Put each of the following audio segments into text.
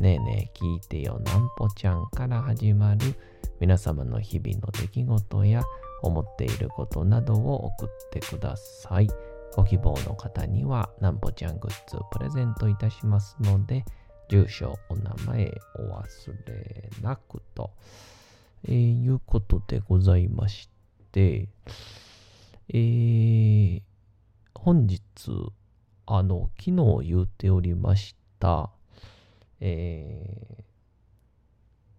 ねえねえ聞いてよなんぽちゃんから始まる皆様の日々の出来事や思っていることなどを送ってください。ご希望の方にはなんぽちゃんグッズプレゼントいたしますので、住所、お名前お忘れなくと、えー、いうことでございまして、えー、本日、あの、昨日言うておりました、え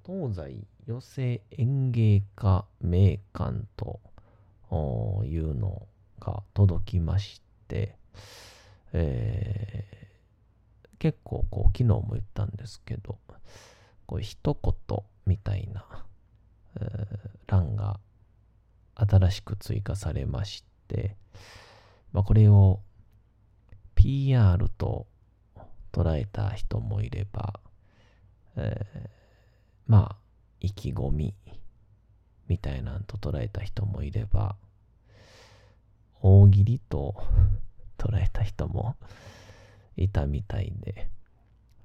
ー、東西寄せ演芸家名館というのが届きまして、えー、結構こう昨日も言ったんですけど、こう一言みたいな、えー、欄が新しく追加されまして、まあ、これを PR と捉えた人もいれば、えー、まあ、意気込みみたいなんと捉えた人もいれば、大喜利と 捉えた人もいたみたいで、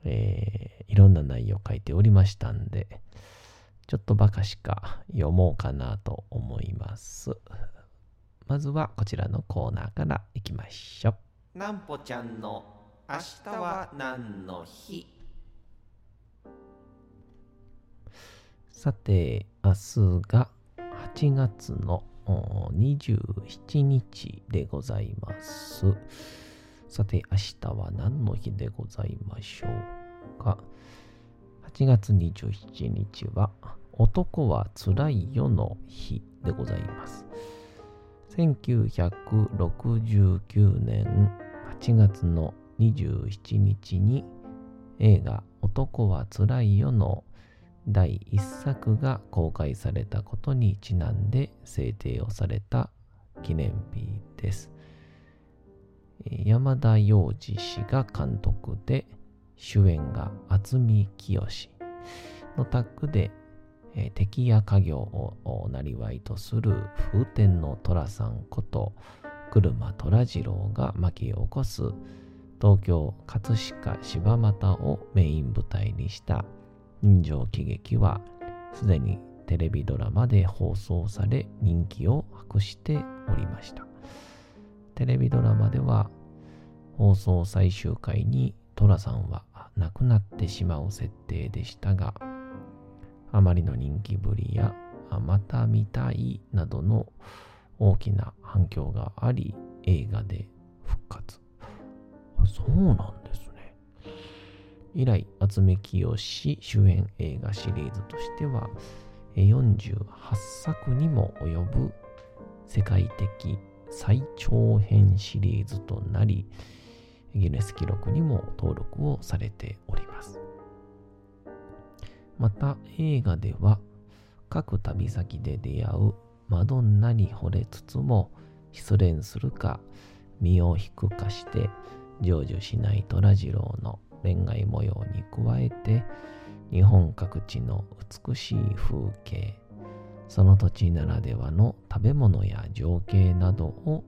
えー、いろんな内容を書いておりましたんで、ちょっとバカしか読もうかなと思います。まずはこちらのコーナーからいきましょう。なんぽちゃんの明日は何の日？さて、明日が8月の27日でございます。さて、明日は何の日でございましょうか？8月27日は、男はつらいよの日でございます。1969年8月の27日に映画男はつらいよの第1作が公開されたことにちなんで制定をされた記念日です。山田洋次氏が監督で主演が渥美清のタッグで敵や家業をなりわいとする風天の虎さんこと車虎次郎が巻き起こす東京葛飾柴又をメイン舞台にした人情喜劇はすでにテレビドラマで放送され人気を博しておりました。テレビドラマでは放送最終回に寅さんは亡くなってしまう設定でしたが、あまりの人気ぶりやまた見たいなどの大きな反響があり映画で復活。そうなんですね。以来、渥美清主演映画シリーズとしては、48作にも及ぶ世界的最長編シリーズとなり、ギネス記録にも登録をされております。また映画では各旅先で出会うマドンナに惚れつつも失恋するか身を引くかして成就しない虎次郎の恋愛模様に加えて日本各地の美しい風景その土地ならではの食べ物や情景などを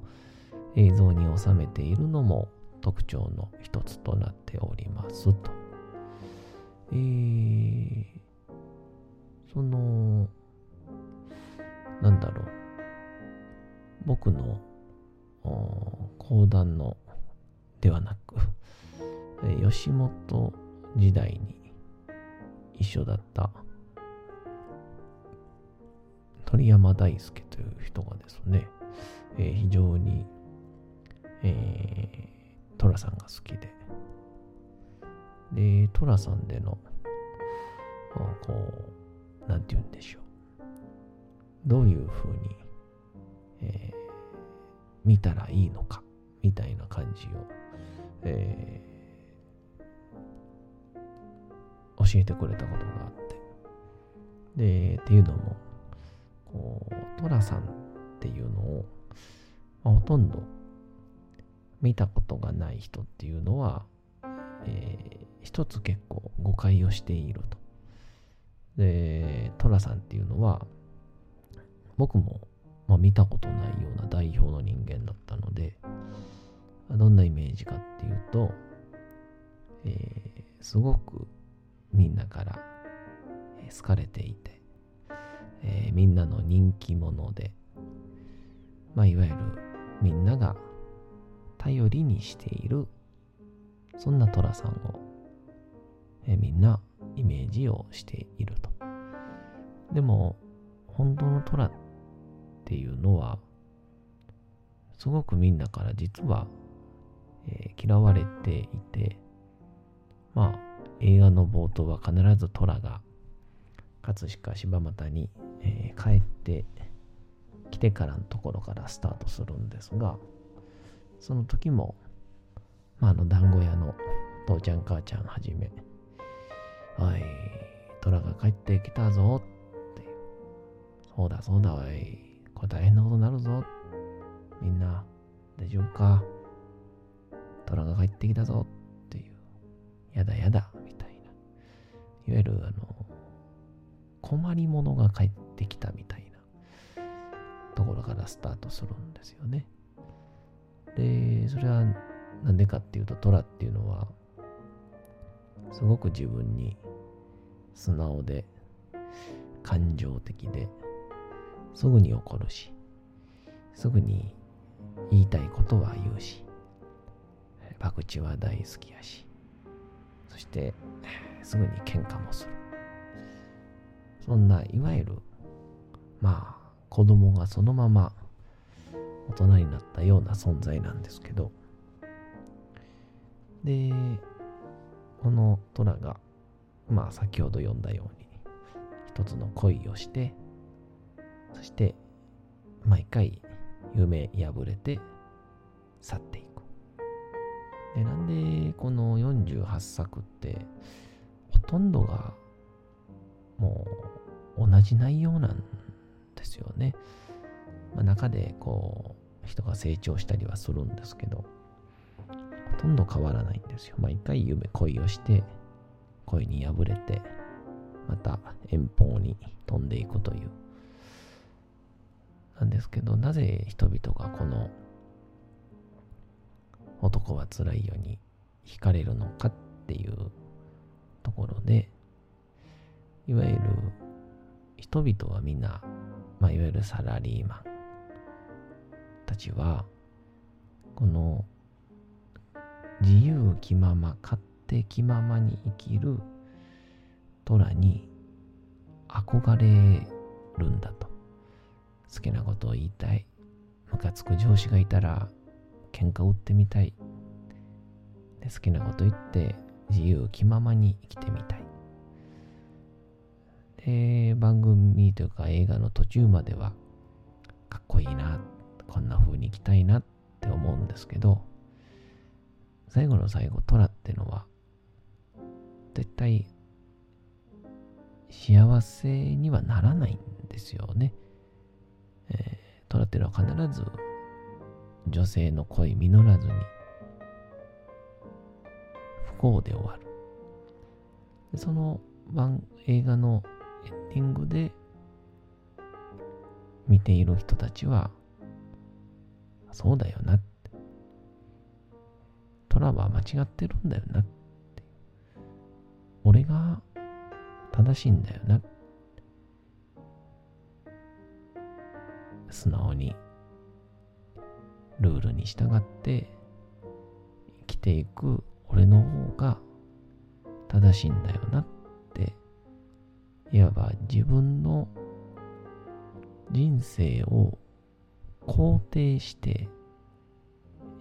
映像に収めているのも特徴の一つとなっておりますと。えー、その、なんだろう。僕の講談のではなく、吉本時代に一緒だった鳥山大輔という人がですね、えー、非常に、えー、トラさんが好きで、で、トラさんでの、こう、なんて言うんでしょう。どういうふうに、えー、見たらいいのか、みたいな感じを、えー、教えてくれたことがあって。で、っていうのも、こう、トラさんっていうのを、まあ、ほとんど見たことがない人っていうのは、えー、一つ結構誤解をしていると。で、トラさんっていうのは、僕も、まあ、見たことないような代表の人間だったので、どんなイメージかっていうと、えー、すごくみんなから好かれていて、えー、みんなの人気者で、まあ、いわゆるみんなが頼りにしている、そんな寅さんを、えー、みんなイメージをしていると。でも、本当の虎っていうのは、すごくみんなから実は、えー、嫌われていて、まあ、映画の冒頭は必ず虎が葛飾柴又に、えー、帰ってきてからのところからスタートするんですが、その時も、まあ、あの団子屋の父ちゃん母ちゃんはじめ、おい、虎が帰ってきたぞって。そうだそうだおい、これ大変なことになるぞ。みんな、大丈夫か？虎が帰ってきたぞっていう。やだやだ、みたいな。いわゆる、あの、困り者が帰ってきたみたいなところからスタートするんですよね。で、それはなんでかっていうと、トラっていうのは、すごく自分に素直で、感情的で、すぐに怒るし、すぐに言いたいことは言うし、博打は大好きやし、そしてすぐに喧嘩もする。そんないわゆるまあ子供がそのまま大人になったような存在なんですけどでこのトラがまあ先ほど読んだように一つの恋をしてそして毎回夢破れて去っていくでなんでこの48作ってほとんどがもう同じ内容なんですよね。まあ、中でこう人が成長したりはするんですけど、ほとんど変わらないんですよ。毎回夢、恋をして、恋に破れて、また遠方に飛んでいくという。なんですけど、なぜ人々がこの男は辛いように惹かれるのかっていうところで、いわゆる人々はみんな、まあ、いわゆるサラリーマンたちは、この自由気まま、勝手気ままに生きる虎に憧れるんだと。好きなことを言いたい。ムカつく上司がいたら喧嘩を売ってみたい。で好きなこと言って自由気ままに生きてみたい。で、番組というか映画の途中までは、かっこいいな、こんな風に行きたいなって思うんですけど、最後の最後、トラってのは、絶対、幸せにはならないんですよね。えー、トラってのは必ず、女性の恋実らずに、不幸で終わる。その映画のエンディングで見ている人たちは、そうだよなって。トラは間違ってるんだよなって。俺が正しいんだよな。素直にルールに従って生きていく俺の方が正しいんだよなっていわば自分の人生を肯定して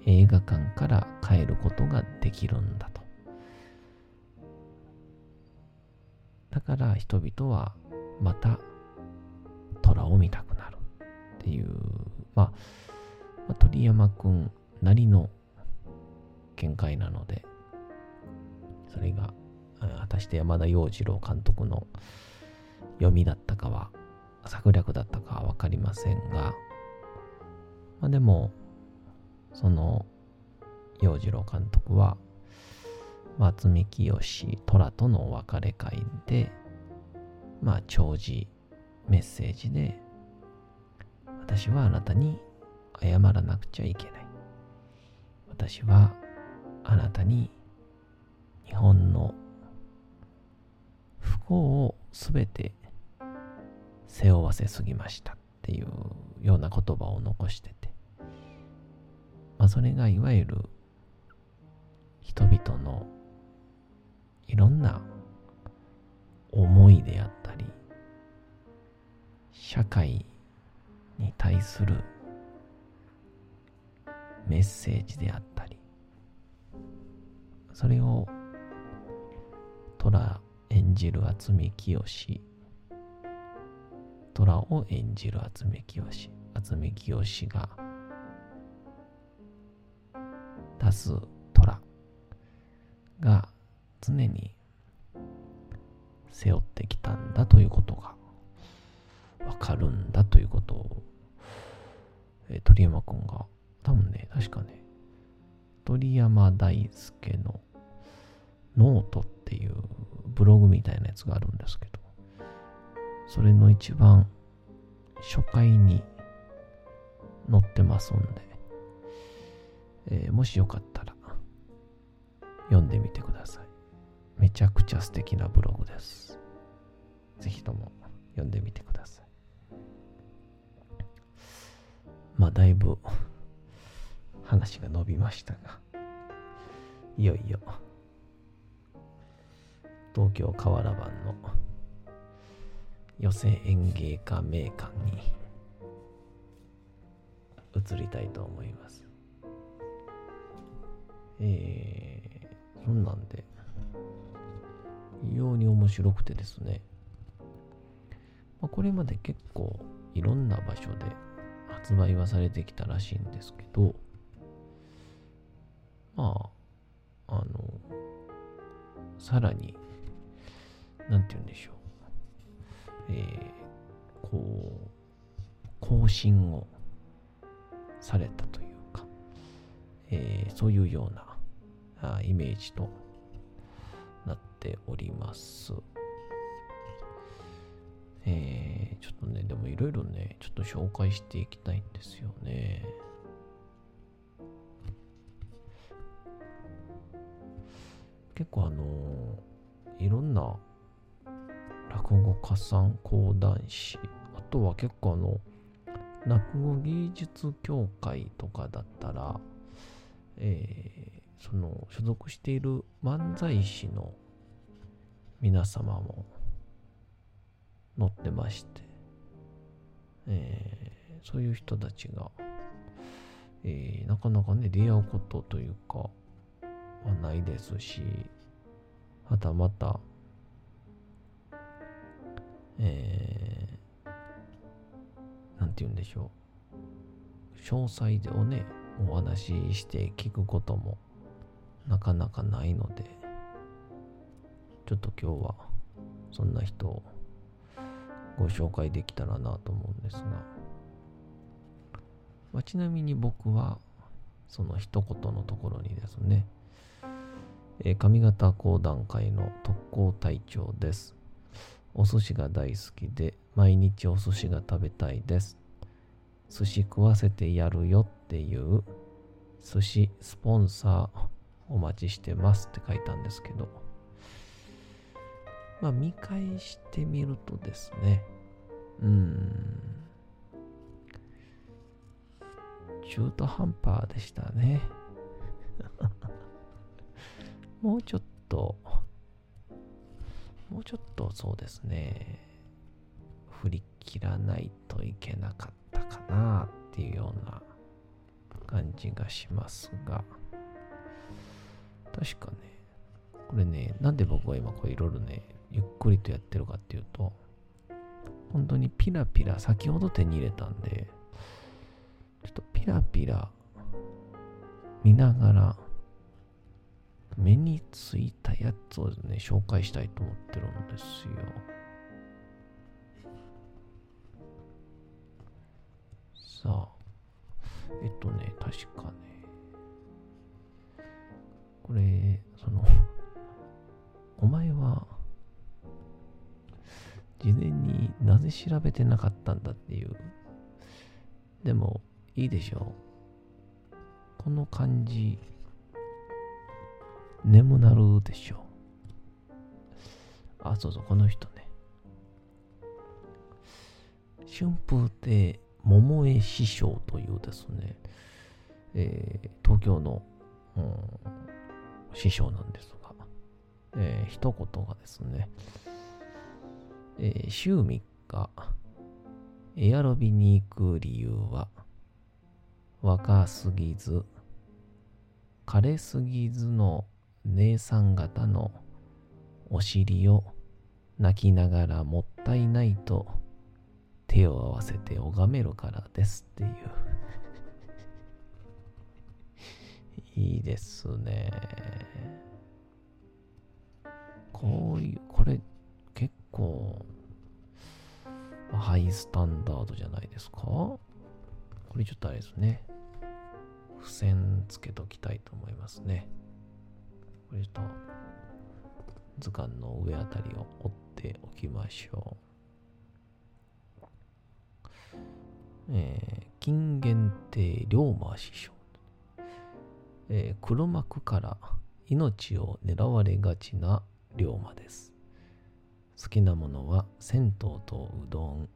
映画館から帰ることができるんだと。だから人々はまた虎を見たくなるっていう、まあ、まあ、鳥山くんなりの見解なので、それが果たして山田洋次郎監督の読みだったかは、策略だったかはわかりませんが、まあ、でも、その洋次郎監督は、松見清虎とのお別れ会で、まあ、長寿メッセージで、私はあなたに謝らなくちゃいけない。私はあなたに日本の不幸をすべて背負わせすぎましたっていうような言葉を残してて、まあ、それがいわゆる人々のいろんな思いであったり社会に対するメッセージであったりそれを虎演じる渥美清虎を演じる渥美清渥美清が出す虎が常に背負ってきたんだということがわかるんだということを、えー、鳥山くんが多分ね確かね鳥山大輔のノートっていうブログみたいなやつがあるんですけど、それの一番初回に載ってますんで、えー、もしよかったら読んでみてください。めちゃくちゃ素敵なブログです。ぜひとも読んでみてください。まあだいぶ話が伸びましたが、いよいよ東京河原版の寄席演芸家名館に移りたいと思います。えー、そんなんで、異様に面白くてですね、まあ、これまで結構いろんな場所で発売はされてきたらしいんですけど、まあ、あの、さらになんて言うんでしょう。えー、こう、更新をされたというか、えー、そういうようなあイメージとなっております。えー、ちょっとね、でもいろいろね、ちょっと紹介していきたいんですよね。結構あのいろんな落語家さん講談師あとは結構あの落語芸術協会とかだったら、えー、その所属している漫才師の皆様も載ってまして、えー、そういう人たちが、えー、なかなかね出会うことというかはないですしはたまたえー、なんて言うんでしょう。詳細をね、お話しして聞くこともなかなかないので、ちょっと今日はそんな人をご紹介できたらなと思うんですが、まあ、ちなみに僕はその一言のところにですね、えー、上方講談会の特攻隊長です。お寿司が大好きで毎日お寿司が食べたいです。寿司食わせてやるよっていう寿司スポンサーお待ちしてますって書いたんですけど、まあ見返してみるとですね、うーん、中途半端でしたね。もうちょっともうちょっとそうですね、振り切らないといけなかったかなっていうような感じがしますが、確かね、これね、なんで僕は今これいろいろね、ゆっくりとやってるかっていうと、本当にピラピラ、先ほど手に入れたんで、ちょっとピラピラ見ながら、目についたやつをね、紹介したいと思ってるんですよ。さあ、えっとね、確かね、これ、その、お前は、事前になぜ調べてなかったんだっていう。でも、いいでしょう。この感じ、眠なるでしょう。あ、そうそう、この人ね。春風亭桃江師匠というですね、えー東京の、うん師匠なんですが、えー一言がですね、えー週3日、エアロビに行く理由は、若すぎず、枯れすぎずの姉さん方のお尻を泣きながらもったいないと手を合わせて拝めるからですっていう。いいですね。こういう、これ結構ハイスタンダードじゃないですか？これちょっとあれですね。付箋つけときたいと思いますね。これと図鑑の上あたりを折っておきましょう。えー金限定龍馬師匠。えー黒幕から命を狙われがちな龍馬です。好きなものは銭湯とうどん。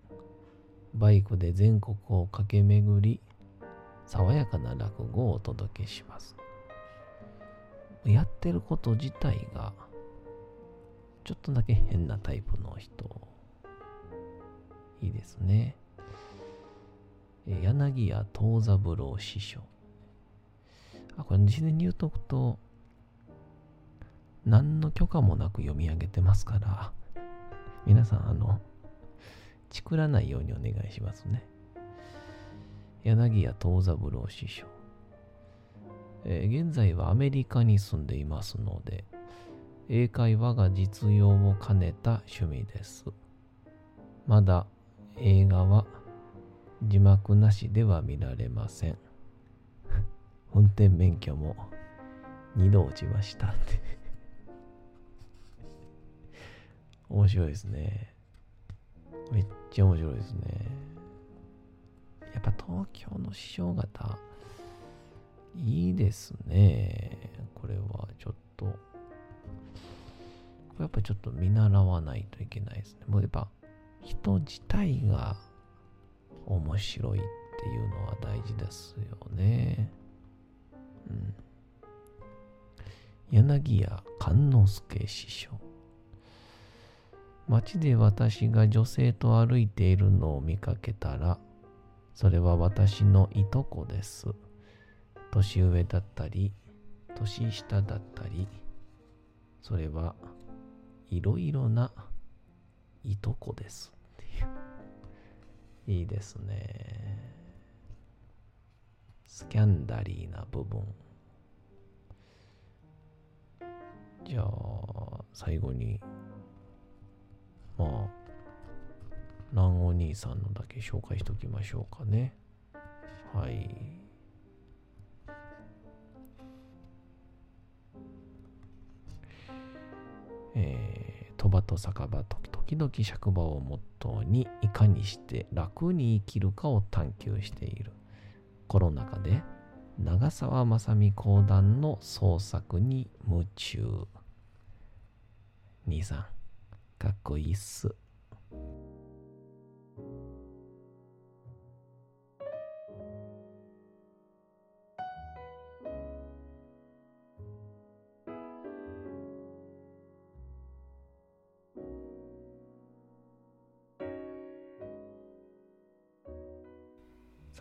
バイクで全国を駆け巡り、爽やかな落語をお届けします。やってること自体が、ちょっとだけ変なタイプの人。いいですね。柳家藤三郎師匠。あ、これ事前に言うとくと、何の許可もなく読み上げてますから、皆さん、あの、チクらないようにお願いしますね。柳家藤三郎師匠。えー現在はアメリカに住んでいますので、英会話が実用を兼ねた趣味です。まだ映画は字幕なしでは見られません。運転免許も2度落ちましたって。面白いですね。めっちゃ面白いですね。やっぱ東京の師匠方、いいですね。これはちょっと、これやっぱちょっと見習わないといけないですね。もうやっぱ人自体が面白いっていうのは大事ですよね。うん。柳家勘之助師匠。街で私が女性と歩いているのを見かけたら、それは私のいとこです。年上だったり、年下だったり、それはいろいろないとこですっていう。いいですね。スキャンダリーな部分。じゃあ、最後に、まあ、南お兄さんのだけ紹介しときましょうかね。はい。えー、鳥羽と酒場と時々尺場をモットーにいかにして楽に生きるかを探求しているコロナ禍で長澤まさみ講談の創作に夢中。兄さんかっこいいっす。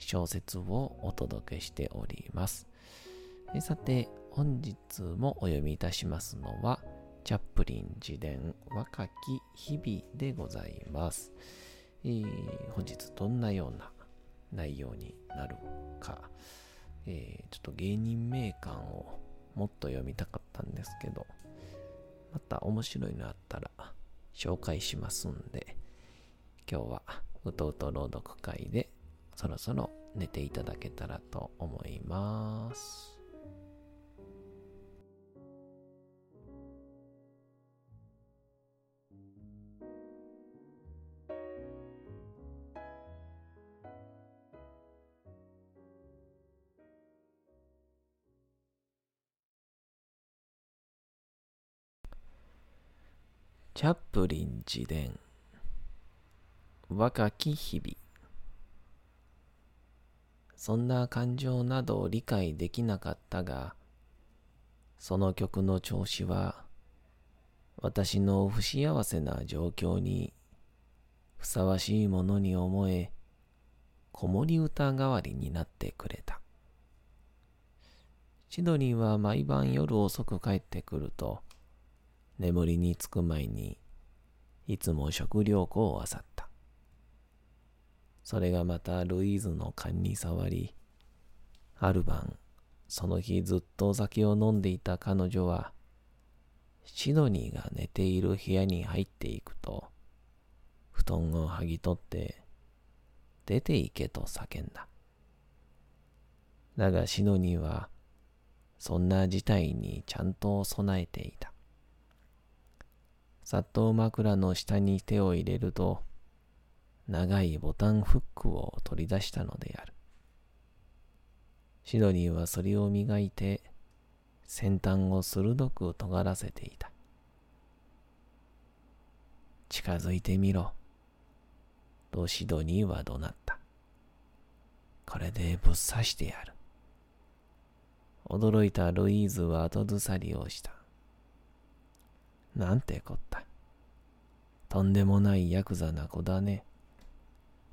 小説をお届けしております。さて、本日もお読みいたしますのは、チャップリン自伝若き日々でございます。えー本日どんなような内容になるか、えーちょっと芸人名鑑をもっと読みたかったんですけど、また面白いのあったら紹介しますんで、今日はうとうと朗読会でそろそろ寝ていただけたらと思います。チャップリン自伝若き日々そんな感情などを理解できなかったがその曲の調子は私の不幸せな状況にふさわしいものに思え子守歌代わりになってくれたシドニーは毎晩夜遅く帰ってくると眠りにつく前にいつも食料庫を漁った。それがまたルイーズの勘に触り、ある晩、その日ずっとお酒を飲んでいた彼女は、シドニーが寝ている部屋に入っていくと、布団を剥ぎ取って、出て行けと叫んだ。だがシドニーは、そんな事態にちゃんと備えていた。さっと枕の下に手を入れると、長いボタンフックを取り出したのである。シドニーはそれを磨いて、先端を鋭く尖らせていた。近づいてみろ。とシドニーは怒鳴った。これでぶっ刺してやる。驚いたルイーズは後ずさりをした。なんてこった。とんでもないヤクザな子だね。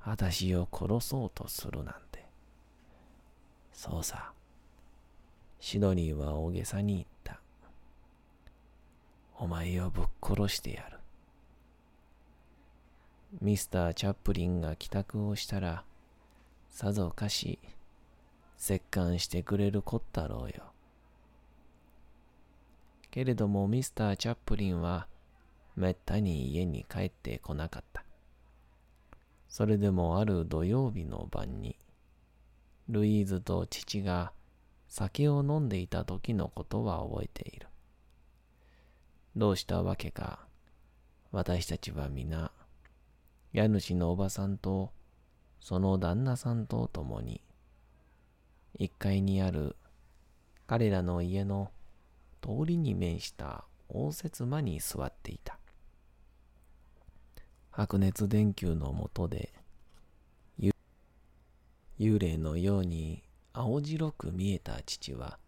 私を殺そうとするなんて。そうさ。シドニーは大げさに言った。お前をぶっ殺してやる。ミスター・チャップリンが帰宅をしたら、さぞかし、折檻してくれるこったろうよ。けれどもミスター・チャップリンはめったに家に帰ってこなかった。それでもある土曜日の晩に、ルイーズと父が酒を飲んでいた時のことは覚えている。どうしたわけか、私たちは皆、家主のおばさんとその旦那さんと共に、一階にある彼らの家の通りに面した応接間に座っていた。白熱電球の下で、幽霊のように青白く見えた父は、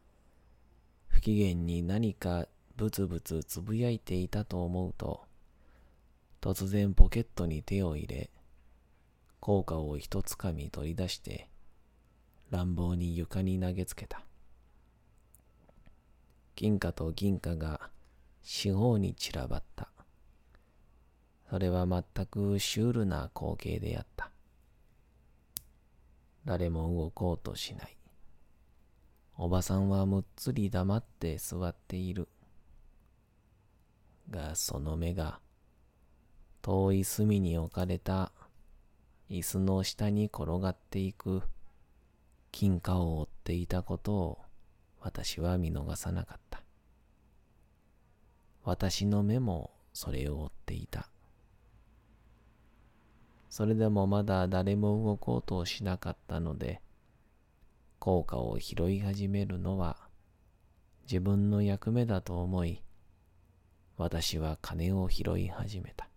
不機嫌に何かブツブツつぶやいていたと思うと、突然ポケットに手を入れ、硬貨を一つかみ取り出して、乱暴に床に投げつけた。金貨と銀貨が四方に散らばった。それは全くシュールな光景であった。誰も動こうとしない。おばさんはむっつり黙って座っている。が、その目が、遠い隅に置かれた椅子の下に転がっていく金貨を追っていたことを私は見逃さなかった。私の目もそれを追っていた。それでもまだ誰も動こうとしなかったので、効果を拾い始めるのは自分の役目だと思い、私は金を拾い始めた。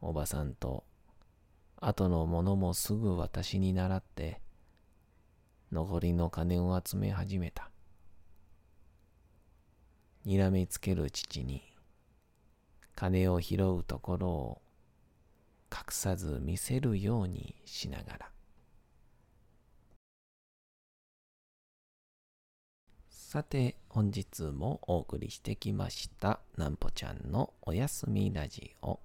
おばさんと後の者もすぐ私に倣って残りの金を集め始めた。にらみつける父に金を拾うところを隠さず見せるようにしながら。さて、本日もお送りしてきました、なんぽちゃんのおやすみラジオ。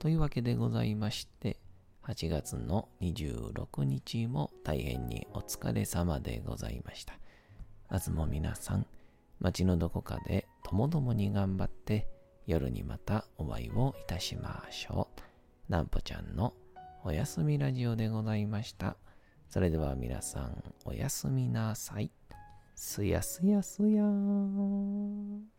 というわけでございまして、8月の26日も大変にお疲れ様でございました。明日も皆さん、街のどこかでともどもに頑張って夜にまたお会いをいたしましょう。なんぽちゃんのおやすみラジオでございました。それでは皆さんおやすみなさい。すやすやすやーん。